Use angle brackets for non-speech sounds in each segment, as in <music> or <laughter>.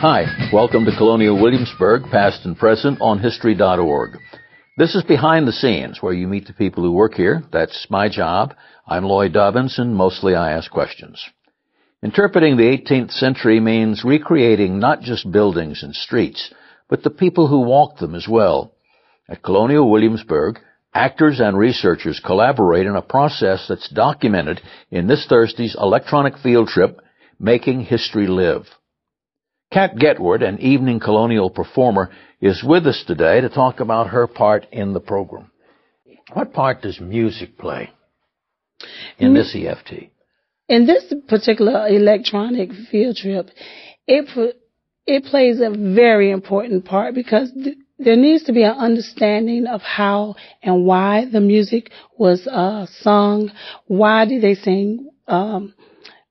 Hi, welcome to Colonial Williamsburg, past and present on History.org. This is behind the scenes where you meet the people who work here. That's my job. I'm Lloyd Dobyns and mostly I ask questions. Interpreting the 18th century means recreating not just buildings and streets, but the people who walked them as well. At Colonial Williamsburg, actors and researchers collaborate in a process that's documented in this Thursday's electronic field trip, Making History Live. Kat Getward, an evening colonial performer, is with us today to talk about her part in the program. What part does music play in this EFT? In this particular electronic field trip, it it plays a very important part because th- there needs to be an understanding of how and why the music was uh, sung. Why did they sing um,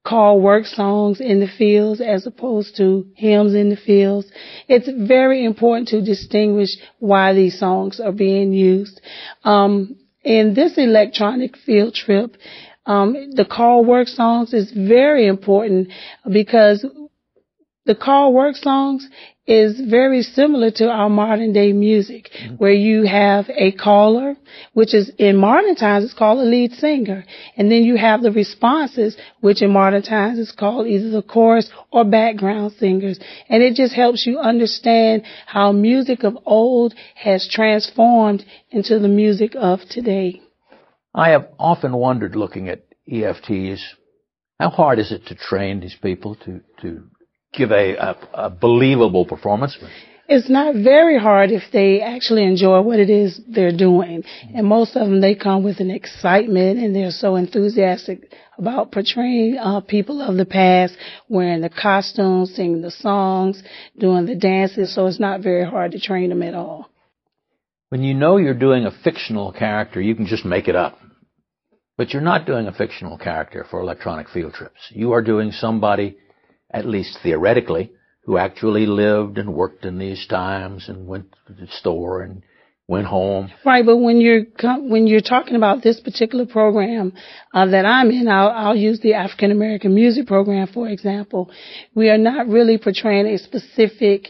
call work songs in the fields as opposed to hymns in the fields. It's very important to distinguish why these songs are being used. Um, in this electronic field trip, um, the call work songs is very important because the call work songs is very similar to our modern day music, mm-hmm. where you have a caller, which is in modern times it's called a lead singer, and then you have the responses, which in modern times is called either the chorus or background singers, and it just helps you understand how music of old has transformed into the music of today. I have often wondered, looking at EFTs, how hard is it to train these people to to give a, a, a believable performance? It's not very hard if they actually enjoy what it is they're doing. And most of them, they come with an excitement and they're so enthusiastic about portraying uh, people of the past, wearing the costumes, singing the songs, doing the dances. So it's not very hard to train them at all. When you know you're doing a fictional character, you can just make it up. But you're not doing a fictional character for electronic field trips. You are doing somebody at least theoretically, who actually lived and worked in these times and went to the store and went home. Right, but when you're when you're talking about this particular program uh, that I'm in, I'll, I'll use the African American Music Program for example. We are not really portraying a specific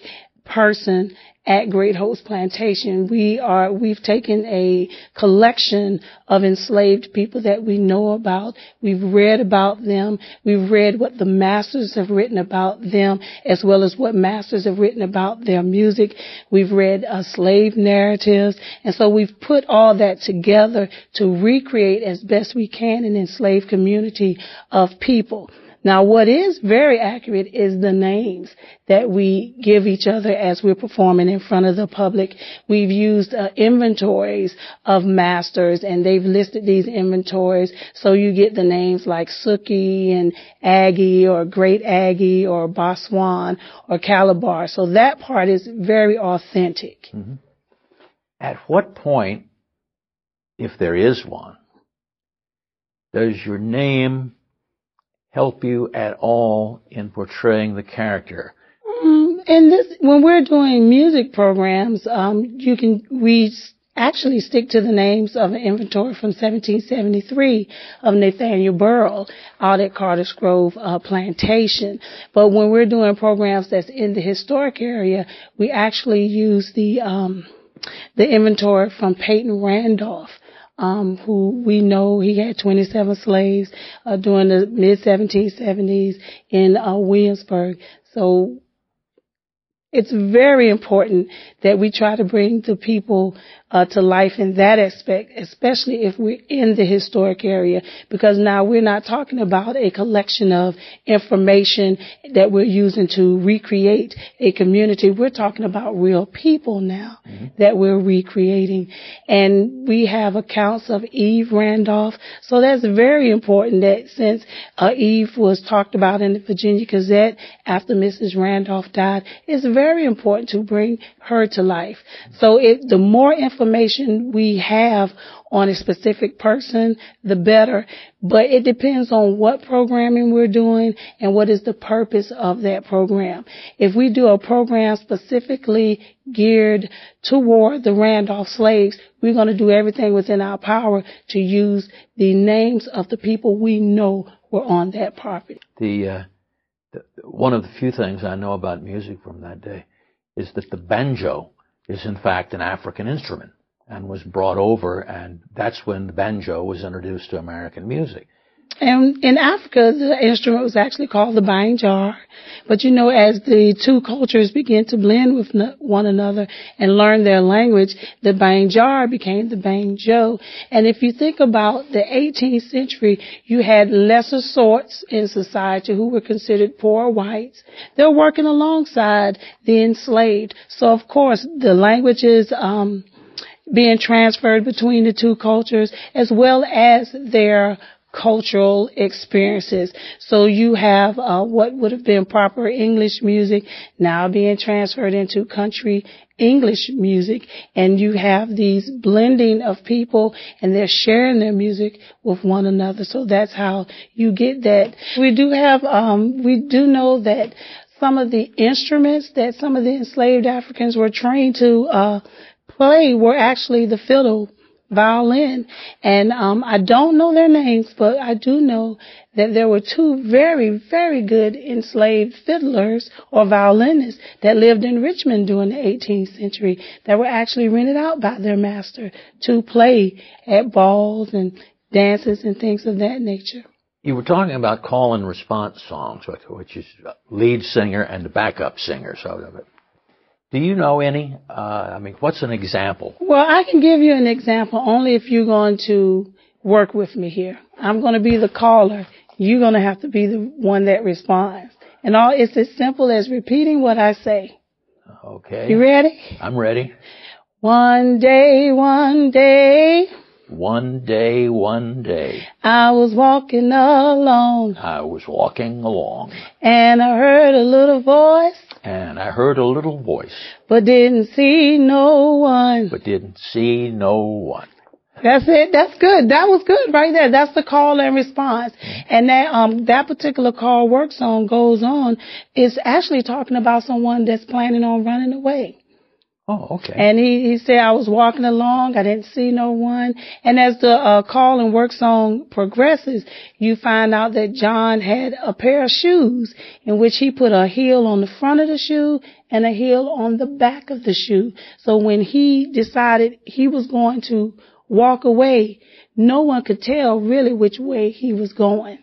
person at Great Hopes Plantation. We are, we've taken a collection of enslaved people that we know about. We've read about them. We've read what the masters have written about them as well as what masters have written about their music. We've read uh, slave narratives. And so we've put all that together to recreate as best we can an enslaved community of people. Now, what is very accurate is the names that we give each other as we're performing in front of the public. We've used uh, inventories of masters and they've listed these inventories so you get the names like Suki and Aggie or Great Aggie or Boswan or Calabar. So that part is very authentic. Mm-hmm. At what point, if there is one, does your name help you at all in portraying the character? Mm, and this, when we're doing music programs, um, you can we actually stick to the names of an inventory from 1773 of Nathaniel Burwell out at Carter's Grove uh, Plantation. But when we're doing programs that's in the historic area, we actually use the um, the inventory from Peyton Randolph um, who we know he had 27 slaves uh, during the mid 1770s in uh, Williamsburg. So it's very important that we try to bring the people uh, to life in that aspect, especially if we're in the historic area, because now we're not talking about a collection of information that we're using to recreate a community. We're talking about real people now mm-hmm. that we're recreating. And we have accounts of Eve Randolph. So that's very important that since uh, Eve was talked about in the Virginia Gazette after Mrs. Randolph died, it's very important to bring her to life. So it, the more information information we have on a specific person, the better. But it depends on what programming we're doing and what is the purpose of that program. If we do a program specifically geared toward the Randolph slaves, we're going to do everything within our power to use the names of the people we know were on that property. The uh, one of the few things I know about music from that day is that the banjo is in fact an African instrument and was brought over, and that's when the banjo was introduced to American music. And in Africa, the instrument was actually called the banjar. But you know, as the two cultures began to blend with one another and learn their language, the banjar became the banjo. And if you think about the 18th century, you had lesser sorts in society who were considered poor whites. They're working alongside the enslaved. So of course, the languages, um, being transferred between the two cultures as well as their cultural experiences. So you have uh, what would have been proper English music now being transferred into country English music and you have these blending of people and they're sharing their music with one another. So that's how you get that. We do have, um, we do know that some of the instruments that some of the enslaved Africans were trained to, uh, play were actually the fiddle violin. And um, I don't know their names, but I do know that there were two very, very good enslaved fiddlers or violinists that lived in Richmond during the 18th century that were actually rented out by their master to play at balls and dances and things of that nature. You were talking about call and response songs, which is lead singer and the backup singer. So do you know any? Uh, I mean, what's an example? Well, I can give you an example only if you're going to work with me here. I'm going to be the caller. You're going to have to be the one that responds. And all it's as simple as repeating what I say. Okay. You ready? I'm ready. One day, one day. One day, one day. I was walking alone. I was walking along. And I heard a little voice. And I heard a little voice. But didn't see no one. But didn't see no one. That's it. That's good. That was good right there. That's the call and response. And that um that particular call work song goes on is actually talking about someone that's planning on running away. Oh, okay. And he, he said, I was walking along, I didn't see no one. And as the uh, call and work song progresses, you find out that John had a pair of shoes in which he put a heel on the front of the shoe and a heel on the back of the shoe. So when he decided he was going to walk away, no one could tell really which way he was going.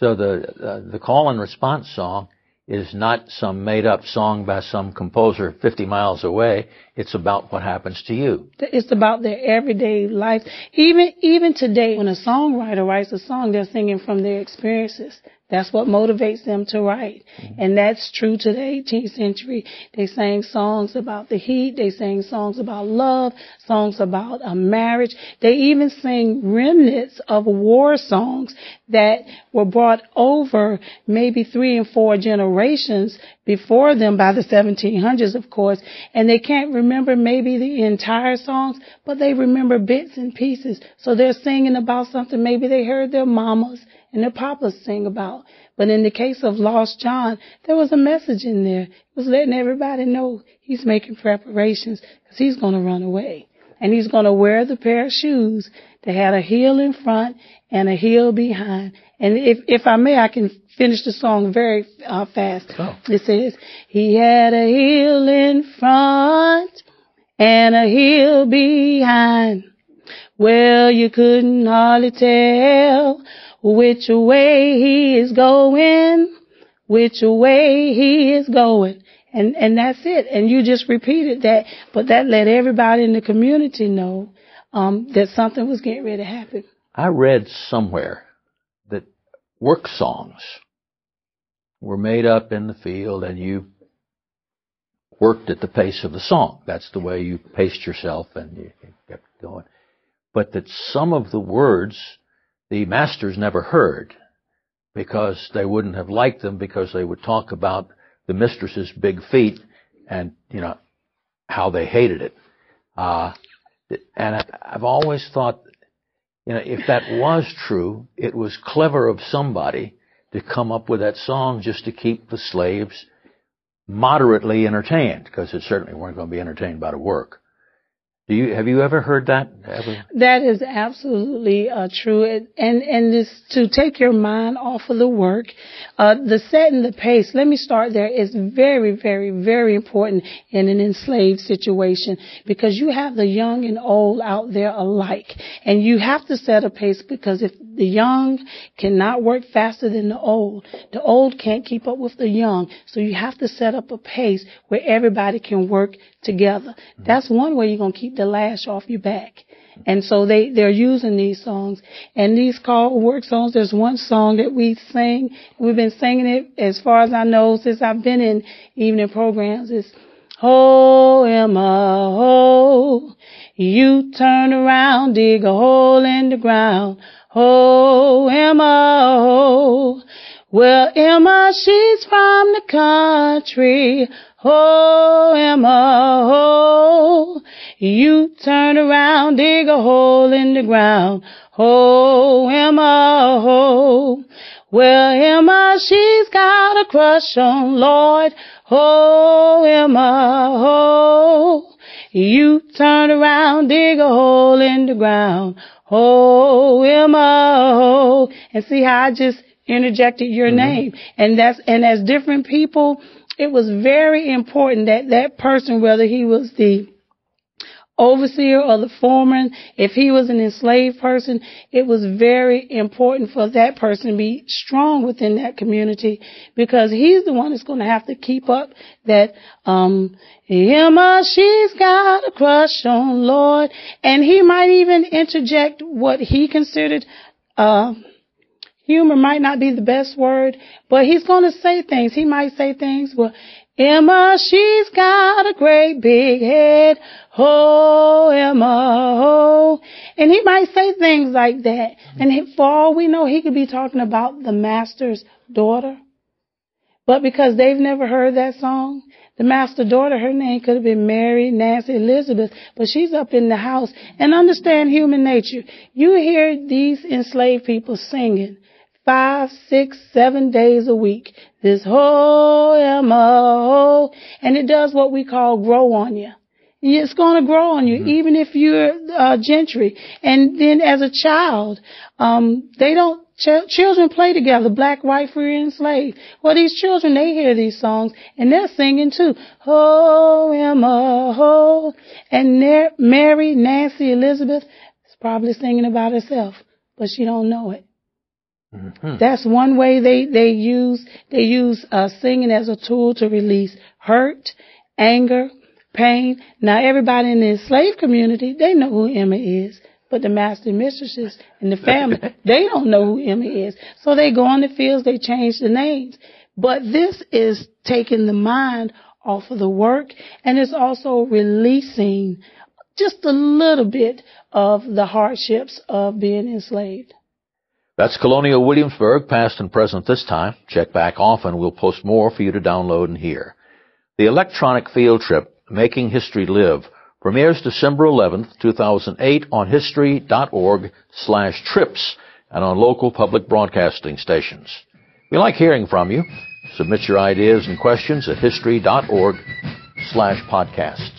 So the uh, the call and response song is not some made up song by some composer 50 miles away. It's about what happens to you. It's about their everyday life. Even, even today, when a songwriter writes a song, they're singing from their experiences. That's what motivates them to write. Mm-hmm. And that's true to the 18th century. They sang songs about the heat. They sang songs about love, songs about a marriage. They even sing remnants of war songs that were brought over maybe three and four generations before them by the 1700s, of course. And they can't remember maybe the entire songs, but they remember bits and pieces. So they're singing about something maybe they heard their mamas and the papas sing about. But in the case of Lost John, there was a message in there. It was letting everybody know he's making preparations because he's going to run away. And he's going to wear the pair of shoes that had a heel in front and a heel behind. And if, if I may, I can finish the song very uh, fast. Oh. It says, he had a heel in front and a heel behind. Well, you couldn't hardly tell which way he is going, which way he is going. And, and that's it. And you just repeated that, but that let everybody in the community know, um, that something was getting ready to happen. I read somewhere that work songs were made up in the field and you worked at the pace of the song. That's the way you paced yourself and you kept going. But that some of the words the masters never heard because they wouldn't have liked them because they would talk about the mistress's big feet and, you know, how they hated it. Uh, and I've always thought, you know, if that was true, it was clever of somebody to come up with that song just to keep the slaves moderately entertained, because they certainly weren't going to be entertained by the work. Do you have you ever heard that? Ever? That is absolutely uh, true, and and this to take your mind off of the work, uh, the setting the pace. Let me start there is very very very important in an enslaved situation because you have the young and old out there alike, and you have to set a pace because if the young cannot work faster than the old, the old can't keep up with the young, so you have to set up a pace where everybody can work together. That's one way you're to keep the lash off your back. And so they, they're using these songs. And these call work songs, there's one song that we sing, we've been singing it as far as I know since I've been in evening programs. It's, Oh, Emma, oh, you turn around, dig a hole in the ground. Oh, Emma, oh, well, Emma, she's from the country. Oh, Emma, oh, you turn around, dig a hole in the ground. Oh, Emma, oh, well, Emma, she's got a crush on Lloyd. Oh, Emma, oh, you turn around, dig a hole in the ground. Oh, Emma, oh, and see how I just interjected your mm-hmm. name. And that's, and as different people, it was very important that that person, whether he was the overseer or the foreman, if he was an enslaved person, it was very important for that person to be strong within that community because he's the one that's going to have to keep up that, um, Emma, she's got a crush on Lloyd. And he might even interject what he considered, uh, humor might not be the best word, but he's going to say things. He might say things, well, Emma, she's got a great big head. Oh, Emma, oh. And he might say things like that. And for all we know, he could be talking about the master's daughter. But because they've never heard that song, the master daughter, her name could have been Mary, Nancy, Elizabeth, but she's up in the house and understand human nature. You hear these enslaved people singing five, six, seven days a week. This whole M-O, and it does what we call grow on you. It's going to grow on you, mm-hmm. even if you're uh, gentry. And then as a child, um, they don't. Ch- children play together, black, white, free, and slave. Well, these children, they hear these songs and they're singing too. Ho, Emma, ho. And Mary, Nancy, Elizabeth is probably singing about herself, but she don't know it. Mm-hmm. That's one way they, they use, they use, uh, singing as a tool to release hurt, anger, pain. Now everybody in the enslaved community, they know who Emma is. But the master and mistresses and the family, <laughs> they don't know who Emma is. So they go on the fields, they change the names. But this is taking the mind off of the work and it's also releasing just a little bit of the hardships of being enslaved. That's Colonial Williamsburg, past and present this time. Check back often. We'll post more for you to download and hear. The electronic field trip, Making History Live, premieres December 11th, 2008 on history.org slash trips and on local public broadcasting stations. We like hearing from you. Submit your ideas and questions at history.org slash podcast.